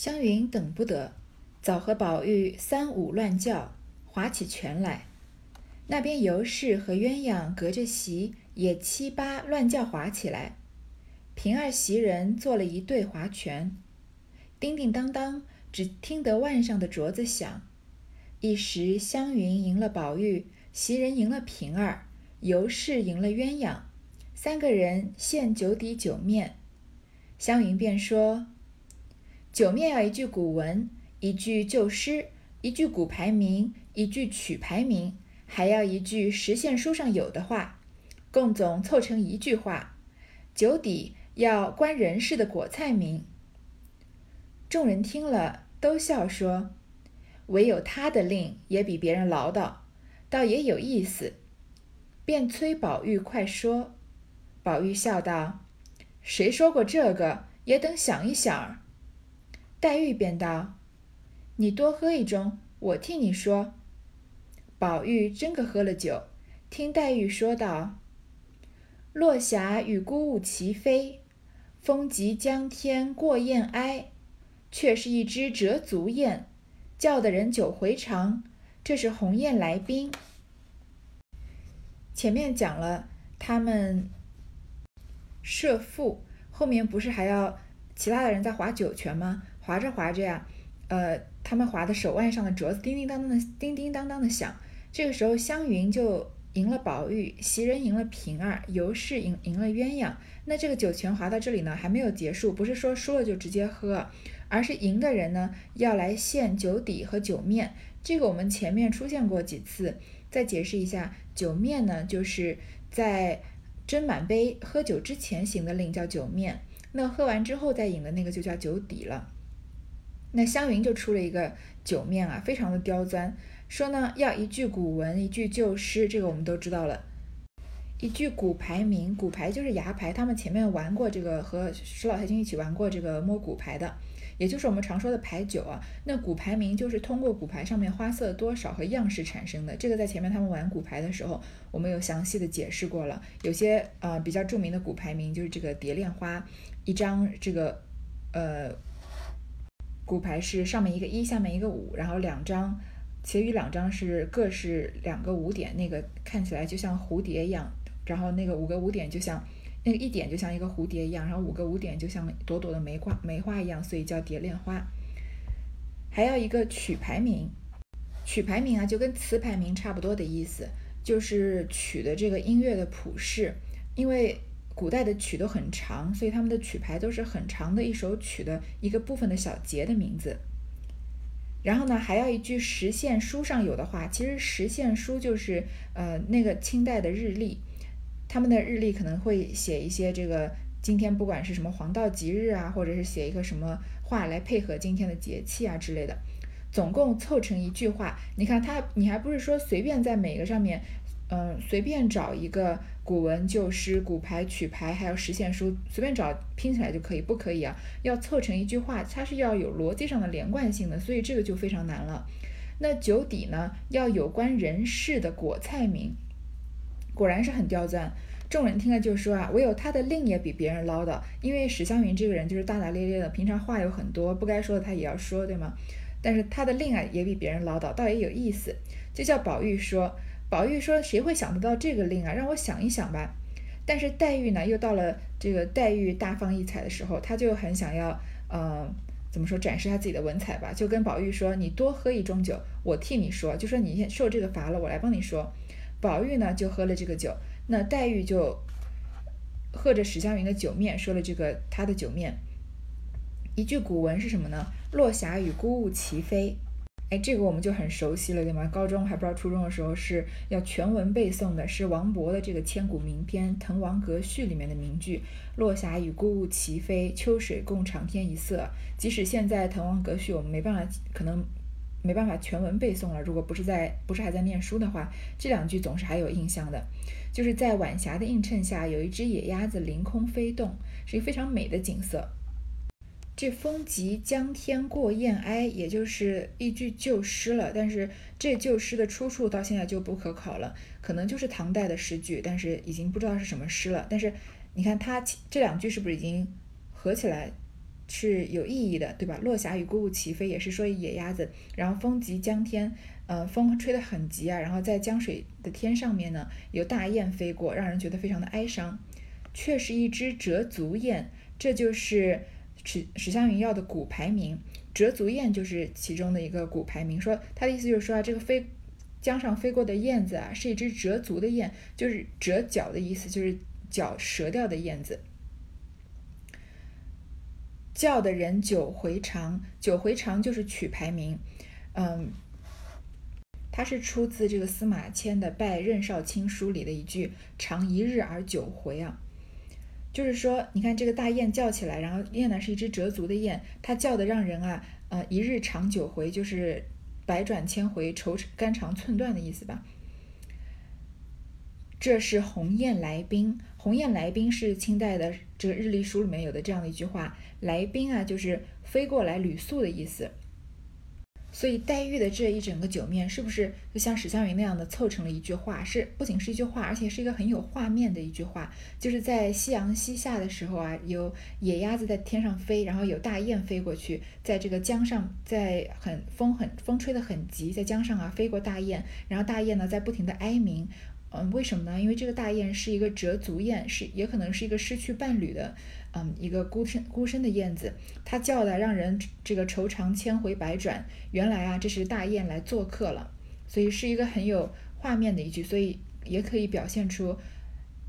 湘云等不得，早和宝玉三五乱叫，划起拳来。那边尤氏和鸳鸯隔着席也七八乱叫划起来。平儿袭人做了一对划拳，叮叮当当，只听得腕上的镯子响。一时湘云赢了宝玉，袭人赢了平儿，尤氏赢了鸳鸯，三个人献酒底酒面。湘云便说。酒面要一句古文，一句旧诗，一句古牌名，一句曲牌名，还要一句实现书上有的话，共总凑成一句话。酒底要关人事的果菜名。众人听了，都笑说：“唯有他的令也比别人唠叨，倒也有意思。”便催宝玉快说。宝玉笑道：“谁说过这个？也等想一想。”黛玉便道：“你多喝一盅，我替你说。”宝玉真个喝了酒，听黛玉说道：“落霞与孤鹜齐飞，风急江天过雁哀。却是一只折足雁，叫得人久回肠。这是鸿雁来宾。”前面讲了他们设父，后面不是还要其他的人在划酒泉吗？划着划着呀，呃，他们划的手腕上的镯子叮叮当当的叮叮当当的响。这个时候，湘云就赢了宝玉，袭人赢了平儿，尤氏赢赢了鸳鸯。那这个酒泉划到这里呢，还没有结束，不是说输了就直接喝，而是赢的人呢要来献酒底和酒面。这个我们前面出现过几次，再解释一下，酒面呢就是在斟满杯喝酒之前行的令叫酒面，那喝完之后再饮的那个就叫酒底了。那湘云就出了一个酒面啊，非常的刁钻，说呢要一句古文，一句旧诗，这个我们都知道了。一句古牌名，古牌就是牙牌，他们前面玩过这个，和史老太君一起玩过这个摸骨牌的，也就是我们常说的牌九啊。那古牌名就是通过骨牌上面花色多少和样式产生的，这个在前面他们玩骨牌的时候，我们有详细的解释过了。有些呃比较著名的骨牌名就是这个蝶恋花，一张这个呃。骨牌是上面一个一，下面一个五，然后两张，其余两张是各是两个五点，那个看起来就像蝴蝶一样，然后那个五个五点就像那个一点就像一个蝴蝶一样，然后五个五点就像朵朵的梅花梅花一样，所以叫蝶恋花。还要一个曲牌名，曲牌名啊就跟词牌名差不多的意思，就是曲的这个音乐的谱式，因为。古代的曲都很长，所以他们的曲牌都是很长的一首曲的一个部分的小节的名字。然后呢，还要一句实现书上有的话。其实实现书就是呃那个清代的日历，他们的日历可能会写一些这个今天不管是什么黄道吉日啊，或者是写一个什么话来配合今天的节气啊之类的，总共凑成一句话。你看他，你还不是说随便在每个上面。嗯，随便找一个古文旧诗、古牌曲牌，还有实现书，随便找拼起来就可以，不可以啊？要凑成一句话，它是要有逻辑上的连贯性的，所以这个就非常难了。那九底呢，要有关人事的果菜名，果然是很刁钻。众人听了就说啊，唯有他的令也比别人唠叨，因为史湘云这个人就是大大咧咧的，平常话有很多，不该说的他也要说，对吗？但是他的令啊，也比别人唠叨，倒也有意思，就叫宝玉说。宝玉说：“谁会想得到这个令啊？让我想一想吧。”但是黛玉呢，又到了这个黛玉大放异彩的时候，她就很想要，呃，怎么说，展示她自己的文采吧？就跟宝玉说：“你多喝一盅酒，我替你说。”就说你受这个罚了，我来帮你说。宝玉呢，就喝了这个酒。那黛玉就喝着史湘云的酒面，说了这个她的酒面。一句古文是什么呢？“落霞与孤鹜齐飞。”哎，这个我们就很熟悉了，对吗？高中还不知道初中的时候是要全文背诵的，是王勃的这个千古名篇《滕王阁序》里面的名句：“落霞与孤鹜齐飞，秋水共长天一色。”即使现在《滕王阁序》我们没办法，可能没办法全文背诵了。如果不是在不是还在念书的话，这两句总是还有印象的。就是在晚霞的映衬下，有一只野鸭子凌空飞动，是一个非常美的景色。这风急江天过雁哀，也就是一句旧诗了。但是这旧诗的出处到现在就不可考了，可能就是唐代的诗句，但是已经不知道是什么诗了。但是你看它这两句是不是已经合起来是有意义的，对吧？落霞与孤鹜齐飞也是说野鸭子，然后风急江天，呃，风吹得很急啊，然后在江水的天上面呢，有大雁飞过，让人觉得非常的哀伤。却是一只折足雁，这就是史史湘云要的古排名。折足燕就是其中的一个古排名，说他的意思就是说啊，这个飞江上飞过的燕子啊，是一只折足的燕，就是折角的意思，就是角折掉的燕子。叫的人九回肠，九回肠就是曲排名，嗯，它是出自这个司马迁的《拜任少卿书》里的一句“长一日而九回”啊。就是说，你看这个大雁叫起来，然后雁呢是一只折足的雁，它叫的让人啊，呃，一日长九回，就是百转千回，愁肝肠寸断的意思吧。这是鸿雁来宾，鸿雁来宾是清代的这个日历书里面有的这样的一句话，来宾啊就是飞过来旅宿的意思。所以黛玉的这一整个酒面，是不是就像史湘云那样的凑成了一句话？是不仅是一句话，而且是一个很有画面的一句话。就是在夕阳西下的时候啊，有野鸭子在天上飞，然后有大雁飞过去，在这个江上，在很风很风吹得很急，在江上啊飞过大雁，然后大雁呢在不停的哀鸣。嗯，为什么呢？因为这个大雁是一个折足雁，是也可能是一个失去伴侣的。嗯，一个孤身孤身的燕子，它叫的让人这个愁肠千回百转。原来啊，这是大雁来做客了，所以是一个很有画面的一句，所以也可以表现出，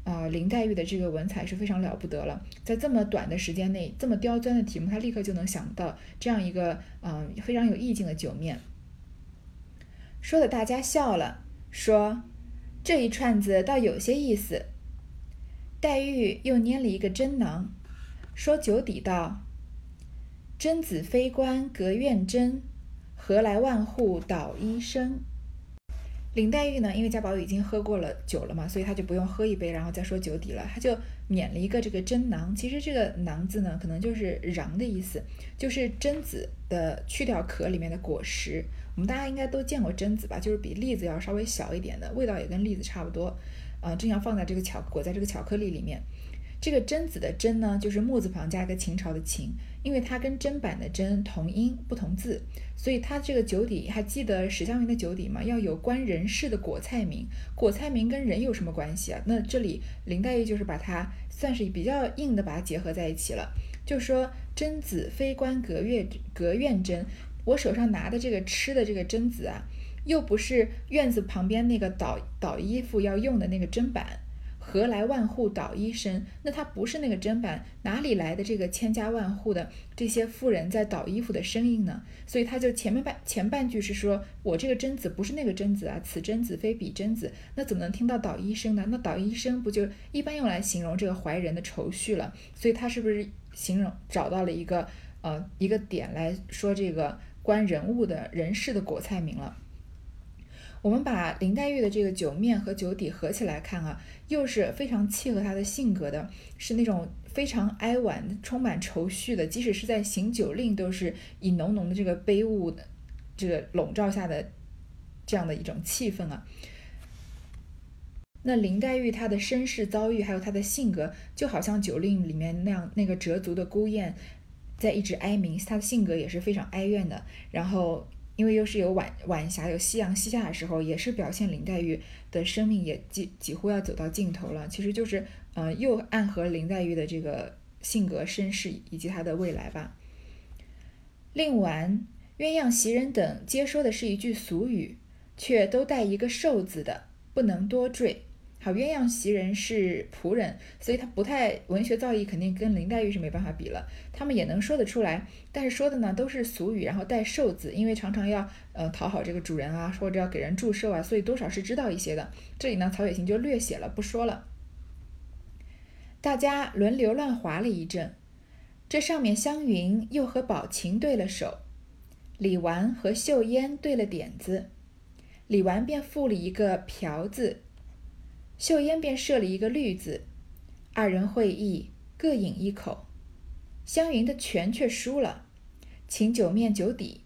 啊，林黛玉的这个文采是非常了不得了。在这么短的时间内，这么刁钻的题目，她立刻就能想到这样一个嗯非常有意境的酒面，说的大家笑了，说这一串子倒有些意思。黛玉又捏了一个针囊。说酒底道：“贞子非官隔院贞，何来万户捣衣声？”林黛玉呢，因为贾宝玉已经喝过了酒了嘛，所以他就不用喝一杯，然后再说酒底了，他就捻了一个这个针囊。其实这个囊字呢，可能就是瓤的意思，就是榛子的去掉壳里面的果实。我们大家应该都见过榛子吧？就是比栗子要稍微小一点的，味道也跟栗子差不多。啊，正要放在这个巧裹在这个巧克力里面。这个贞子的贞呢，就是木字旁加一个秦朝的秦，因为它跟砧板的砧同音不同字，所以它这个酒底还记得史湘云的酒底吗？要有关人事的果菜名，果菜名跟人有什么关系啊？那这里林黛玉就是把它算是比较硬的把它结合在一起了，就说贞子非关隔院隔院砧，我手上拿的这个吃的这个榛子啊，又不是院子旁边那个倒倒衣服要用的那个砧板。何来万户捣衣声？那它不是那个砧板，哪里来的这个千家万户的这些妇人在捣衣服的声音呢？所以他就前面半前半句是说我这个贞子不是那个贞子啊，此贞子非彼贞子，那怎么能听到捣衣声呢？那捣衣声不就一般用来形容这个怀人的愁绪了？所以他是不是形容找到了一个呃一个点来说这个关人物的人事的果菜名了？我们把林黛玉的这个酒面和酒底合起来看啊，又是非常契合她的性格的，是那种非常哀婉、充满愁绪的。即使是在行酒令，都是以浓浓的这个悲雾的这个笼罩下的这样的一种气氛啊。那林黛玉她的身世遭遇，还有她的性格，就好像酒令里面那样，那个折足的孤雁在一直哀鸣，她的性格也是非常哀怨的。然后。因为又是有晚晚霞、有夕阳西下的时候，也是表现林黛玉的生命也几几乎要走到尽头了。其实就是，呃，又暗合林黛玉的这个性格、身世以及她的未来吧。令完，鸳鸯袭人等皆说的是一句俗语，却都带一个寿字的，不能多赘。好，鸳鸯袭人是仆人，所以他不太文学造诣，肯定跟林黛玉是没办法比了。他们也能说得出来，但是说的呢都是俗语，然后带寿字，因为常常要呃讨好这个主人啊，或者要给人祝寿啊，所以多少是知道一些的。这里呢，曹雪芹就略写了，不说了。大家轮流乱划了一阵，这上面湘云又和宝琴对了手，李纨和秀烟对了点子，李纨便附了一个瓢字。秀烟便设了一个绿字，二人会意，各饮一口。湘云的拳却输了，请酒面酒底。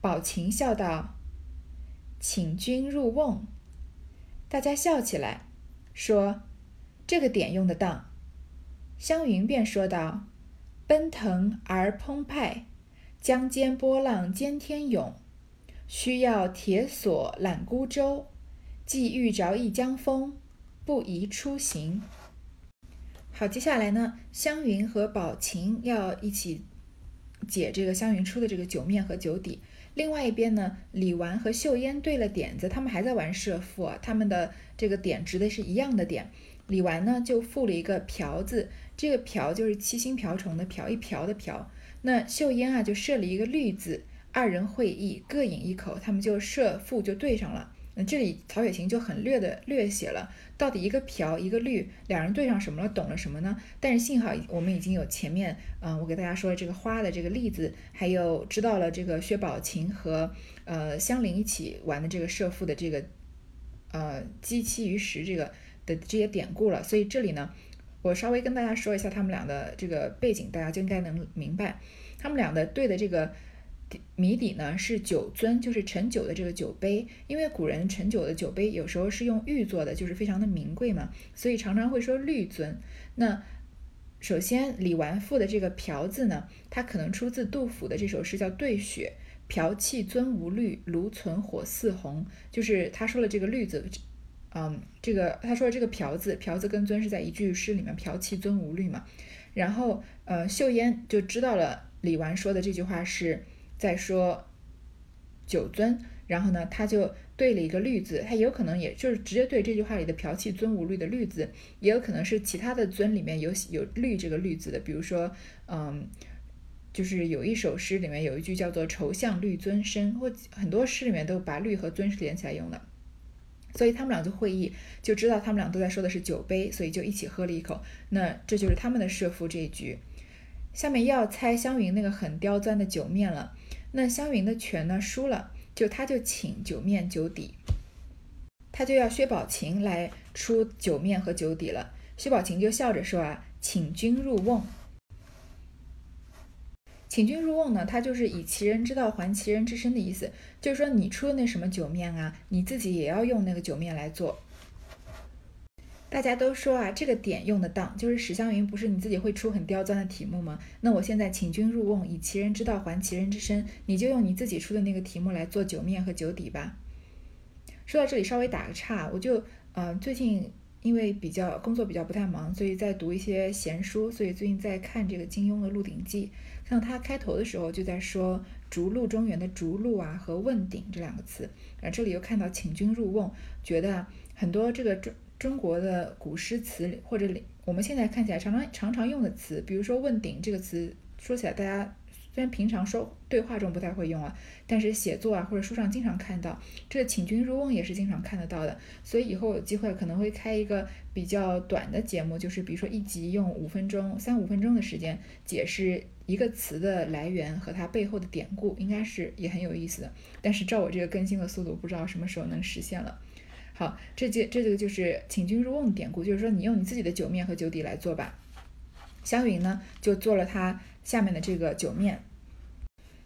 宝琴笑道：“请君入瓮。”大家笑起来，说：“这个点用得当。”湘云便说道：“奔腾而澎湃，江间波浪兼天涌。须要铁索揽孤舟，既遇着一江风，不宜出行。好，接下来呢，湘云和宝琴要一起解这个湘云出的这个酒面和酒底。另外一边呢，李纨和秀烟对了点子，他们还在玩射赋啊，他们的这个点值的是一样的点。李纨呢就付了一个瓢字，这个瓢就是七星瓢虫的瓢，一瓢的瓢。那秀烟啊就设了一个绿字。二人会意，各饮一口，他们就设赋就对上了。那这里曹雪芹就很略的略写了，到底一个瓢一个绿，两人对上什么了，懂了什么呢？但是幸好我们已经有前面，嗯，我给大家说的这个花的这个例子，还有知道了这个薛宝琴和呃香菱一起玩的这个设赋的这个呃积七于十这个的这些典故了。所以这里呢，我稍微跟大家说一下他们俩的这个背景，大家就应该能明白，他们俩的对的这个。谜底呢是酒樽，就是盛酒的这个酒杯。因为古人盛酒的酒杯有时候是用玉做的，就是非常的名贵嘛，所以常常会说绿樽。那首先李纨赋的这个瓢字呢，它可能出自杜甫的这首诗，叫《对雪》。瓢气樽无绿，炉存火似红。就是他说了这个绿字，嗯，这个他说这个瓢字，瓢字跟樽是在一句诗里面，瓢气樽无绿嘛。然后呃，秀烟就知道了李纨说的这句话是。再说酒樽，然后呢，他就对了一个绿字，他有可能也就是直接对这句话里的剽气尊无绿的绿字，也有可能是其他的尊里面有有绿这个绿字的，比如说，嗯，就是有一首诗里面有一句叫做“愁向绿樽深”，或很多诗里面都把绿和尊是连起来用的，所以他们俩就会意，就知道他们俩都在说的是酒杯，所以就一起喝了一口，那这就是他们的设伏这一局。下面要猜湘云那个很刁钻的酒面了。那湘云的拳呢输了，就他就请九面九底，他就要薛宝琴来出九面和九底了。薛宝琴就笑着说啊，请君入瓮。请君入瓮呢，他就是以其人之道还其人之身的意思，就是说你出的那什么酒面啊，你自己也要用那个酒面来做。大家都说啊，这个点用得当，就是史湘云不是你自己会出很刁钻的题目吗？那我现在请君入瓮，以其人之道还其人之身，你就用你自己出的那个题目来做酒面和酒底吧。说到这里稍微打个岔，我就呃最近因为比较工作比较不太忙，所以在读一些闲书，所以最近在看这个金庸的《鹿鼎记》，像他开头的时候就在说逐鹿中原的逐鹿啊和问鼎这两个词，然后这里又看到请君入瓮，觉得很多这个中。中国的古诗词里，或者我们现在看起来常常常常用的词，比如说“问鼎”这个词，说起来大家虽然平常说对话中不太会用啊，但是写作啊或者书上经常看到。这个“请君入瓮”也是经常看得到的，所以以后有机会可能会开一个比较短的节目，就是比如说一集用五分钟、三五分钟的时间解释一个词的来源和它背后的典故，应该是也很有意思的。但是照我这个更新的速度，不知道什么时候能实现了。好，这就这个就是请君入瓮的典故，就是说你用你自己的酒面和酒底来做吧。湘云呢就做了他下面的这个酒面。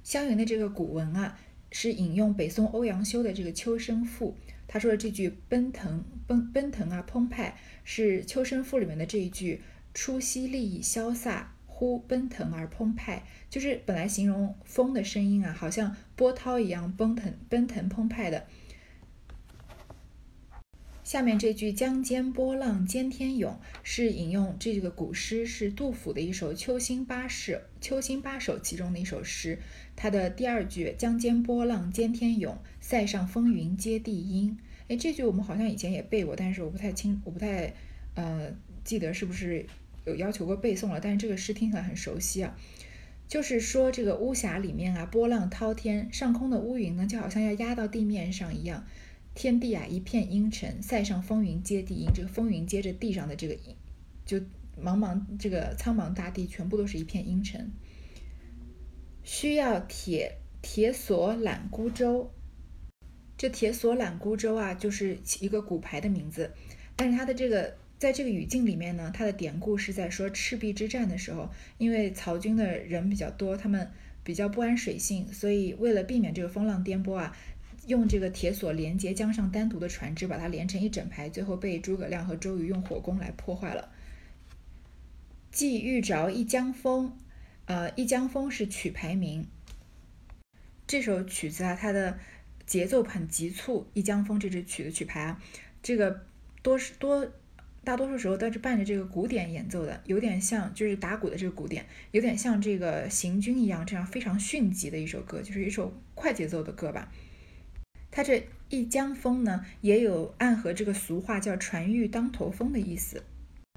湘云的这个古文啊，是引用北宋欧阳修的这个《秋声赋》，他说的这句奔腾奔奔腾啊澎湃，是《秋声赋》里面的这一句“出淅沥沥潇洒，忽奔腾而澎湃”，就是本来形容风的声音啊，好像波涛一样奔腾奔腾澎湃的。下面这句“江间波浪兼天涌”是引用这个古诗，是杜甫的一首《秋兴八事》《秋兴八首》其中的一首诗。它的第二句“江间波浪兼天涌，塞上风云接地阴”。哎，这句我们好像以前也背过，但是我不太清，我不太呃记得是不是有要求过背诵了。但是这个诗听起来很熟悉啊，就是说这个巫峡里面啊，波浪滔天，上空的乌云呢就好像要压到地面上一样。天地啊，一片阴沉，塞上风云接地阴。这个风云接着地上的这个，就茫茫这个苍茫大地，全部都是一片阴沉。需要铁铁索揽孤舟。这铁索揽孤舟啊，就是一个古牌的名字。但是它的这个在这个语境里面呢，它的典故是在说赤壁之战的时候，因为曹军的人比较多，他们比较不安水性，所以为了避免这个风浪颠簸啊。用这个铁索连接江上单独的船只，把它连成一整排，最后被诸葛亮和周瑜用火攻来破坏了。既遇着一江风，呃，《一江风》是曲牌名。这首曲子啊，它的节奏很急促，《一江风》这支曲子曲牌啊，这个多是多，大多数时候都是伴着这个鼓点演奏的，有点像就是打鼓的这个鼓点，有点像这个行军一样，这样非常迅疾的一首歌，就是一首快节奏的歌吧。它这一江风呢，也有暗合这个俗话叫“船欲当头风”的意思。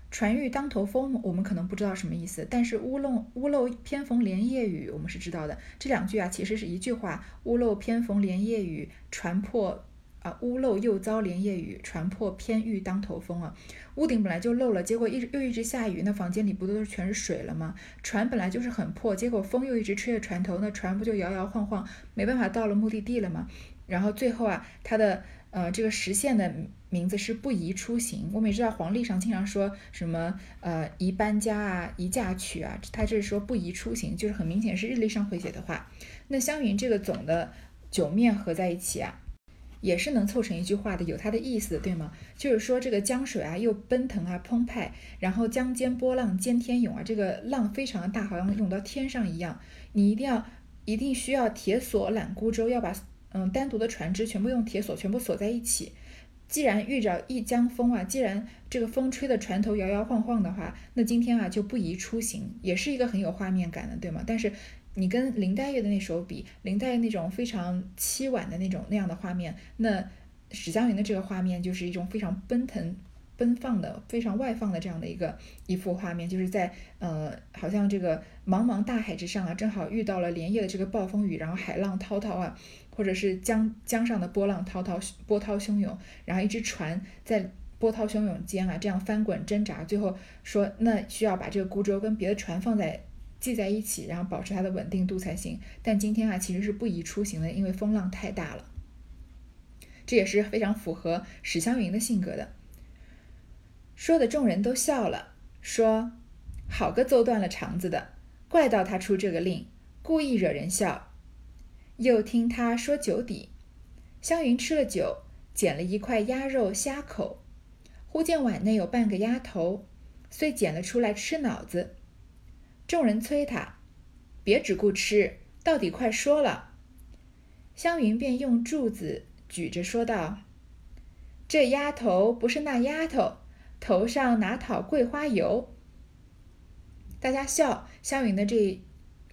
船欲当头风，我们可能不知道什么意思，但是屋漏屋漏偏逢连夜雨，我们是知道的。这两句啊，其实是一句话：屋漏偏逢连夜雨，船破啊，屋漏又遭连夜雨，船破偏遇当头风啊。屋顶本来就漏了，结果一直又一直下雨，那房间里不都是全是水了吗？船本来就是很破，结果风又一直吹着船头，那船不就摇摇晃晃，没办法到了目的地了吗？然后最后啊，它的。呃，这个实现的名字是不宜出行。我们也知道黄历上经常说什么呃宜搬家啊，宜嫁娶啊，他这是说不宜出行，就是很明显是日历上会写的话。那湘云这个总的九面合在一起啊，也是能凑成一句话的，有它的意思，对吗？就是说这个江水啊又奔腾啊澎湃，然后江间波浪兼天涌啊，这个浪非常的大，好像涌到天上一样。你一定要一定需要铁索揽孤舟，要把。嗯，单独的船只全部用铁锁全部锁在一起。既然遇着一江风啊，既然这个风吹的船头摇摇晃晃的话，那今天啊就不宜出行，也是一个很有画面感的，对吗？但是你跟林黛玉的那首比，林黛玉那种非常凄婉的那种那样的画面，那史湘云的这个画面就是一种非常奔腾。奔放的、非常外放的这样的一个一幅画面，就是在呃，好像这个茫茫大海之上啊，正好遇到了连夜的这个暴风雨，然后海浪滔滔啊，或者是江江上的波浪滔滔、波涛汹涌，然后一只船在波涛汹涌间啊，这样翻滚挣扎，最后说那需要把这个孤舟跟别的船放在系在一起，然后保持它的稳定度才行。但今天啊，其实是不宜出行的，因为风浪太大了。这也是非常符合史湘云的性格的。说的众人都笑了，说：“好个揍断了肠子的，怪到他出这个令，故意惹人笑。”又听他说酒底，湘云吃了酒，捡了一块鸭肉虾口，忽见碗内有半个鸭头，遂捡了出来吃脑子。众人催他，别只顾吃，到底快说了。湘云便用柱子举着说道：“这丫头不是那丫头。”头上哪讨桂花油？大家笑湘云的这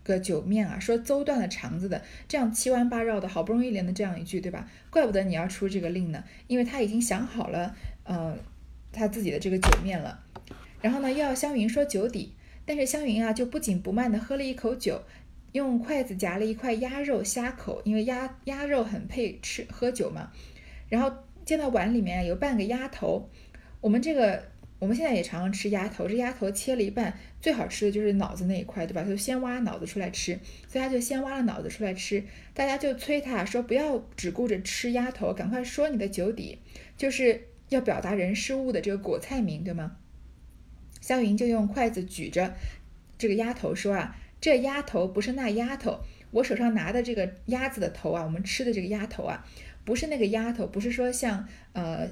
个酒面啊，说邹断了肠子的，这样七弯八绕的，好不容易连的这样一句，对吧？怪不得你要出这个令呢，因为他已经想好了，呃，他自己的这个酒面了。然后呢，又要湘云说酒底，但是湘云啊，就不紧不慢的喝了一口酒，用筷子夹了一块鸭肉虾口，因为鸭鸭肉很配吃喝酒嘛。然后见到碗里面有半个鸭头。我们这个，我们现在也常常吃鸭头，这鸭头切了一半，最好吃的就是脑子那一块，对吧？就先挖脑子出来吃，所以他就先挖了脑子出来吃。大家就催他说，不要只顾着吃鸭头，赶快说你的酒底，就是要表达人事物的这个果菜名，对吗？湘云就用筷子举着这个鸭头说啊，这鸭头不是那鸭头，我手上拿的这个鸭子的头啊，我们吃的这个鸭头啊，不是那个鸭头，不是说像呃。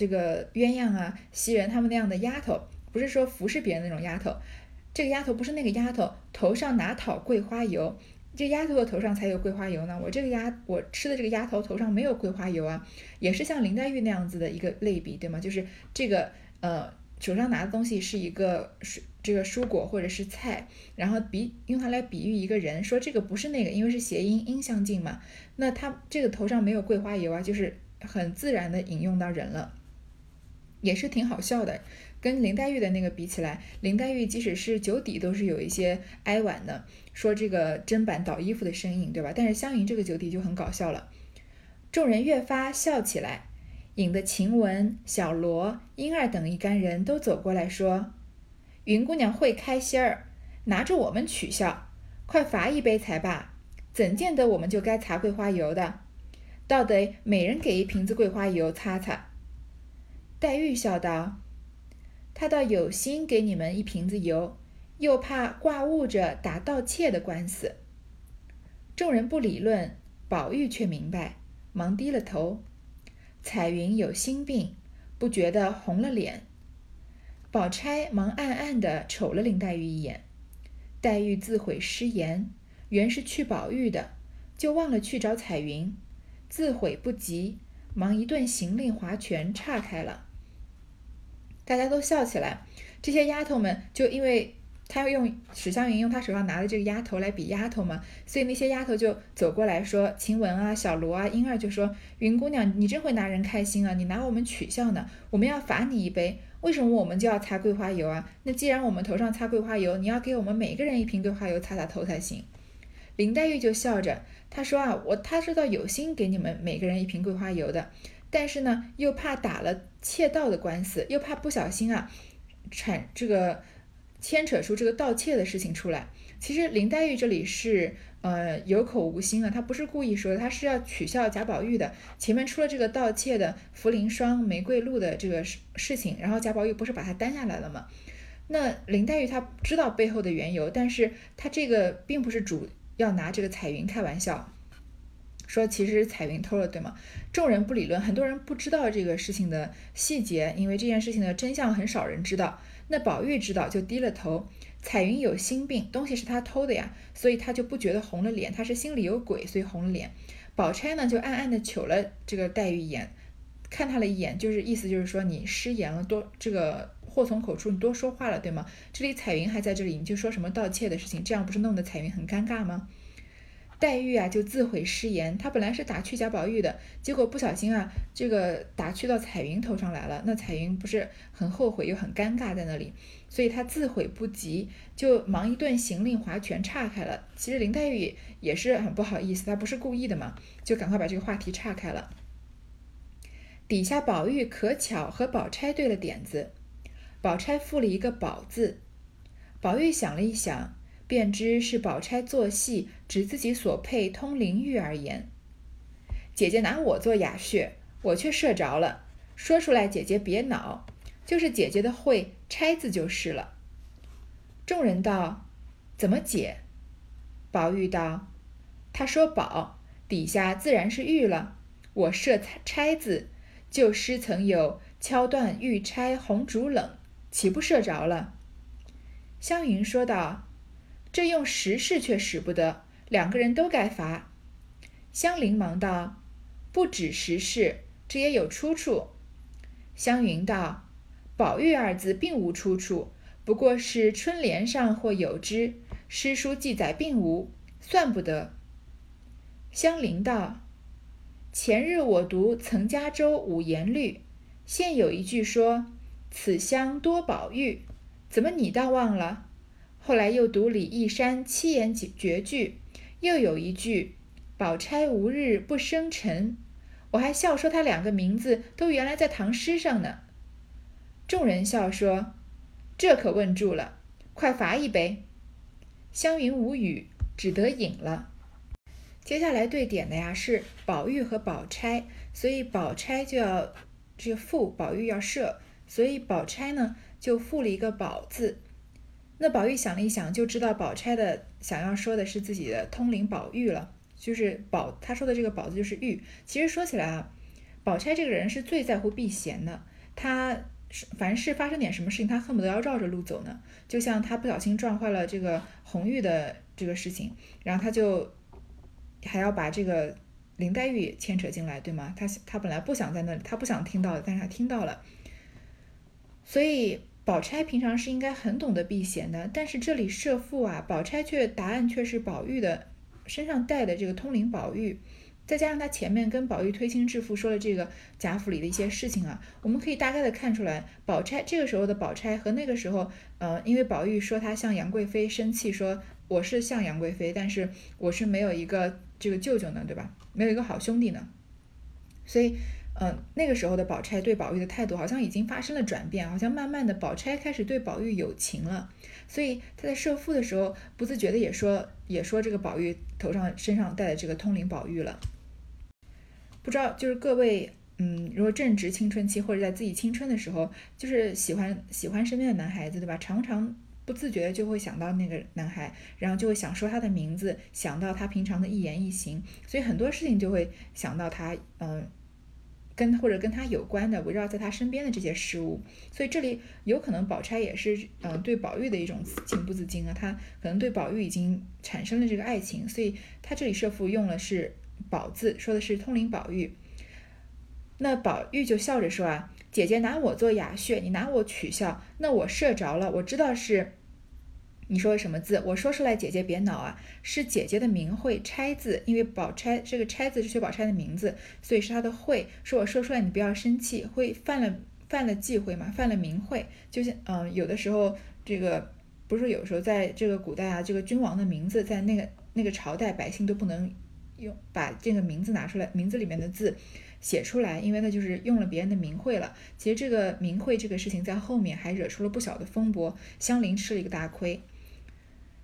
这个鸳鸯啊，袭人他们那样的丫头，不是说服侍别人那种丫头。这个丫头不是那个丫头，头上哪讨桂花油？这丫头的头上才有桂花油呢。我这个丫，我吃的这个丫头头上没有桂花油啊，也是像林黛玉那样子的一个类比，对吗？就是这个呃，手上拿的东西是一个蔬这个蔬果或者是菜，然后比用它来比喻一个人，说这个不是那个，因为是谐音，音相近嘛。那他这个头上没有桂花油啊，就是很自然的引用到人了。也是挺好笑的，跟林黛玉的那个比起来，林黛玉即使是酒底都是有一些哀婉的，说这个砧板倒衣服的声音，对吧？但是湘云这个酒底就很搞笑了，众人越发笑起来，引得晴雯、小罗、莺儿等一干人都走过来说：“云姑娘会开心儿，拿着我们取笑，快罚一杯才罢，怎见得我们就该擦桂花油的？倒得每人给一瓶子桂花油擦擦。”黛玉笑道：“他倒有心给你们一瓶子油，又怕挂误着打盗窃的官司。”众人不理论，宝玉却明白，忙低了头。彩云有心病，不觉得红了脸。宝钗忙暗暗地瞅了林黛玉一眼，黛玉自悔失言，原是去宝玉的，就忘了去找彩云，自悔不及，忙一顿行令划拳岔开了。大家都笑起来，这些丫头们就因为。他要用史湘云用他手上拿的这个丫头来比丫头嘛，所以那些丫头就走过来说：“晴雯啊，小罗啊，莺儿就说，云姑娘你真会拿人开心啊，你拿我们取笑呢，我们要罚你一杯，为什么我们就要擦桂花油啊？那既然我们头上擦桂花油，你要给我们每个人一瓶桂花油擦擦头才行。”林黛玉就笑着，她说啊，我她知道有心给你们每个人一瓶桂花油的，但是呢，又怕打了窃盗的官司，又怕不小心啊，产这个。牵扯出这个盗窃的事情出来，其实林黛玉这里是呃有口无心的，她不是故意说的，她是要取笑贾宝玉的。前面出了这个盗窃的茯苓霜、玫瑰露的这个事事情，然后贾宝玉不是把她担下来了吗？那林黛玉她知道背后的缘由，但是她这个并不是主要拿这个彩云开玩笑，说其实彩云偷了，对吗？众人不理论，很多人不知道这个事情的细节，因为这件事情的真相很少人知道。那宝玉知道就低了头，彩云有心病，东西是他偷的呀，所以他就不觉得红了脸，他是心里有鬼，所以红了脸。宝钗呢就暗暗的瞅了这个黛玉一眼，看他了一眼，就是意思就是说你失言了，多这个祸从口出，你多说话了，对吗？这里彩云还在这里，你就说什么盗窃的事情，这样不是弄得彩云很尴尬吗？黛玉啊，就自悔失言。她本来是打趣贾宝玉的，结果不小心啊，这个打趣到彩云头上来了。那彩云不是很后悔又很尴尬在那里，所以她自悔不及，就忙一顿行令划拳岔开了。其实林黛玉也是很不好意思，她不是故意的嘛，就赶快把这个话题岔开了。底下宝玉可巧和宝钗对了点子，宝钗附了一个“宝”字，宝玉想了一想。便知是宝钗做戏，指自己所配通灵玉而言。姐姐拿我做哑穴，我却射着了。说出来，姐姐别恼，就是姐姐的会钗字就是了。众人道：“怎么解？”宝玉道：“他说宝，底下自然是玉了。我射钗字，旧诗曾有敲断玉钗红烛冷，岂不射着了？”湘云说道。这用实事却使不得，两个人都该罚。香菱忙道：“不止实事，这也有出处。”湘云道：“宝玉二字并无出处，不过是春联上或有之，诗书记载并无，算不得。”香菱道：“前日我读岑家洲五言律，现有一句说‘此乡多宝玉’，怎么你倒忘了？”后来又读李义山七言绝绝句，又有一句“宝钗无日不生尘”，我还笑说他两个名字都原来在唐诗上呢。众人笑说：“这可问住了，快罚一杯。”湘云无语，只得饮了。接下来对点的呀是宝玉和宝钗，所以宝钗就要这个赋，宝玉要设，所以宝钗呢就赋了一个“宝”字。那宝玉想了一想，就知道宝钗的想要说的是自己的通灵宝玉了，就是宝，他说的这个宝字就是玉。其实说起来啊，宝钗这个人是最在乎避嫌的，她凡是发生点什么事情，她恨不得要绕着路走呢。就像她不小心撞坏了这个红玉的这个事情，然后她就还要把这个林黛玉牵扯进来，对吗？她她本来不想在那里，她不想听到的，但是她听到了，所以。宝钗平常是应该很懂得避嫌的，但是这里设父啊，宝钗却答案却是宝玉的身上带的这个通灵宝玉，再加上他前面跟宝玉推心置腹说了这个贾府里的一些事情啊，我们可以大概的看出来，宝钗这个时候的宝钗和那个时候，呃，因为宝玉说他像杨贵妃生气，说我是像杨贵妃，但是我是没有一个这个舅舅呢，对吧？没有一个好兄弟呢，所以。嗯，那个时候的宝钗对宝玉的态度好像已经发生了转变，好像慢慢的宝钗开始对宝玉有情了，所以她在设父的时候不自觉的也说也说这个宝玉头上身上戴的这个通灵宝玉了。不知道就是各位，嗯，如果正值青春期或者在自己青春的时候，就是喜欢喜欢身边的男孩子，对吧？常常不自觉的就会想到那个男孩，然后就会想说他的名字，想到他平常的一言一行，所以很多事情就会想到他，嗯。跟或者跟他有关的，围绕在他身边的这些事物。所以这里有可能宝钗也是嗯对宝玉的一种情不自禁啊，他可能对宝玉已经产生了这个爱情，所以他这里设父用了是宝字，说的是通灵宝玉。那宝玉就笑着说啊，姐姐拿我做哑穴，你拿我取笑，那我射着了，我知道是。你说什么字？我说出来，姐姐别恼啊！是姐姐的名讳“钗”字，因为宝钗这个“钗”字是薛宝钗的名字，所以是她的讳。说我说出来，你不要生气，会犯了犯了忌讳嘛？犯了名讳，就像嗯，有的时候这个不是有时候在这个古代啊，这个君王的名字在那个那个朝代，百姓都不能用把这个名字拿出来，名字里面的字写出来，因为那就是用了别人的名讳了。其实这个名讳这个事情在后面还惹出了不小的风波，香菱吃了一个大亏。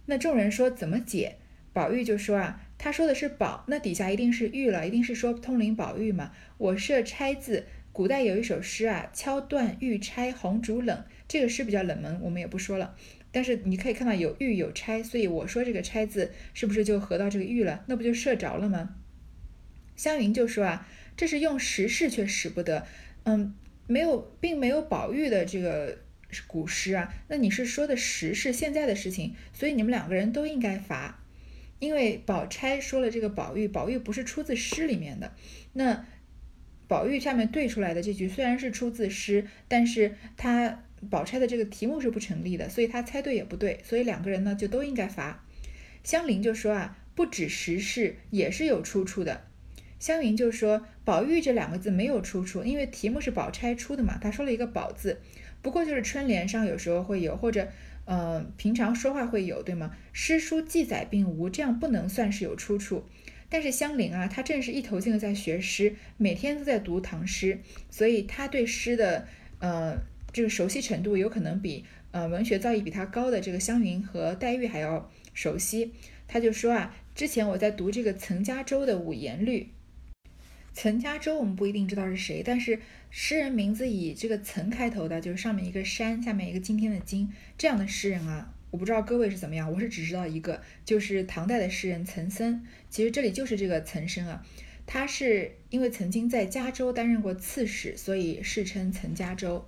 那众人说怎么解？宝玉就说啊，他说的是宝，那底下一定是玉了，一定是说通灵宝玉嘛。我设钗字，古代有一首诗啊，敲断玉钗红烛冷，这个诗比较冷门，我们也不说了。但是你可以看到有玉有钗，所以我说这个钗字是不是就合到这个玉了？那不就射着了吗？湘云就说啊，这是用时事却使不得，嗯，没有，并没有宝玉的这个。古诗啊，那你是说的时是现在的事情，所以你们两个人都应该罚，因为宝钗说了这个宝玉，宝玉不是出自诗里面的，那宝玉下面对出来的这句虽然是出自诗，但是他宝钗的这个题目是不成立的，所以他猜对也不对，所以两个人呢就都应该罚。香菱就说啊，不止时事也是有出处的，湘云就说宝玉这两个字没有出处，因为题目是宝钗出的嘛，他说了一个宝字。不过就是春联上有时候会有，或者，嗯，平常说话会有，对吗？诗书记载并无，这样不能算是有出处。但是香菱啊，她正是一头劲的在学诗，每天都在读唐诗，所以她对诗的，呃，这个熟悉程度有可能比，呃，文学造诣比她高的这个湘云和黛玉还要熟悉。她就说啊，之前我在读这个岑家洲的五言律。岑家洲我们不一定知道是谁，但是诗人名字以这个岑开头的，就是上面一个山，下面一个今天的今这样的诗人啊，我不知道各位是怎么样，我是只知道一个，就是唐代的诗人岑参。其实这里就是这个岑参啊，他是因为曾经在加州担任过刺史，所以世称岑家洲。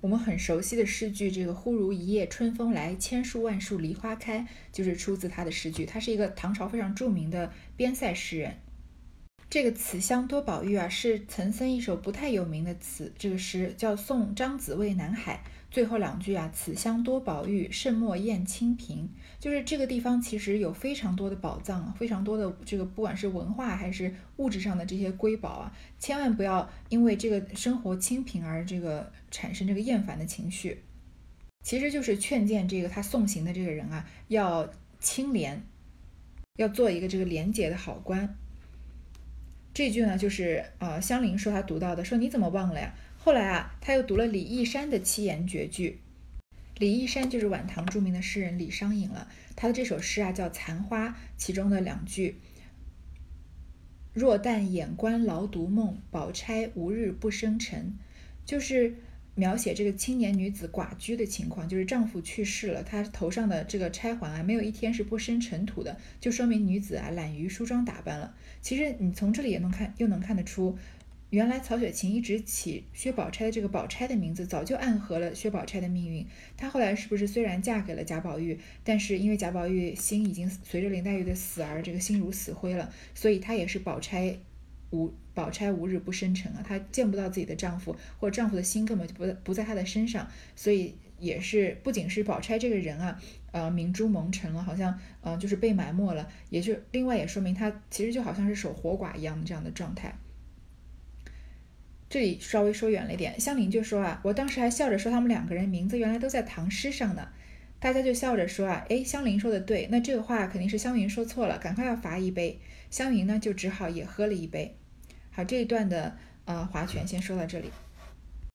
我们很熟悉的诗句，这个忽如一夜春风来，千树万树梨花开，就是出自他的诗句。他是一个唐朝非常著名的边塞诗人。这个“此香多宝玉”啊，是岑参一首不太有名的词。这个诗叫《送张子渭南海》，最后两句啊，“此香多宝玉，慎莫厌清平”，就是这个地方其实有非常多的宝藏，非常多的这个不管是文化还是物质上的这些瑰宝啊，千万不要因为这个生活清贫而这个产生这个厌烦的情绪。其实就是劝谏这个他送行的这个人啊，要清廉，要做一个这个廉洁的好官。这句呢，就是呃，香菱说她读到的，说你怎么忘了呀？后来啊，他又读了李义山的七言绝句。李义山就是晚唐著名的诗人李商隐了，他的这首诗啊叫《残花》，其中的两句：若但眼观劳独梦，宝钗无日不生尘，就是。描写这个青年女子寡居的情况，就是丈夫去世了，她头上的这个钗环啊，没有一天是不生尘土的，就说明女子啊懒于梳妆打扮了。其实你从这里也能看，又能看得出，原来曹雪芹一直起薛宝钗的这个宝钗的名字，早就暗合了薛宝钗的命运。她后来是不是虽然嫁给了贾宝玉，但是因为贾宝玉心已经随着林黛玉的死而这个心如死灰了，所以她也是宝钗。无宝钗无日不生辰啊，她见不到自己的丈夫，或丈夫的心根本就不不在她的身上，所以也是不仅是宝钗这个人啊，呃，明珠蒙尘了，好像呃就是被埋没了，也就另外也说明她其实就好像是守活寡一样的这样的状态。这里稍微说远了一点，香菱就说啊，我当时还笑着说他们两个人名字原来都在唐诗上呢，大家就笑着说啊，哎，香菱说的对，那这个话肯定是香云说错了，赶快要罚一杯。湘云呢，就只好也喝了一杯。好，这一段的呃划拳先说到这里。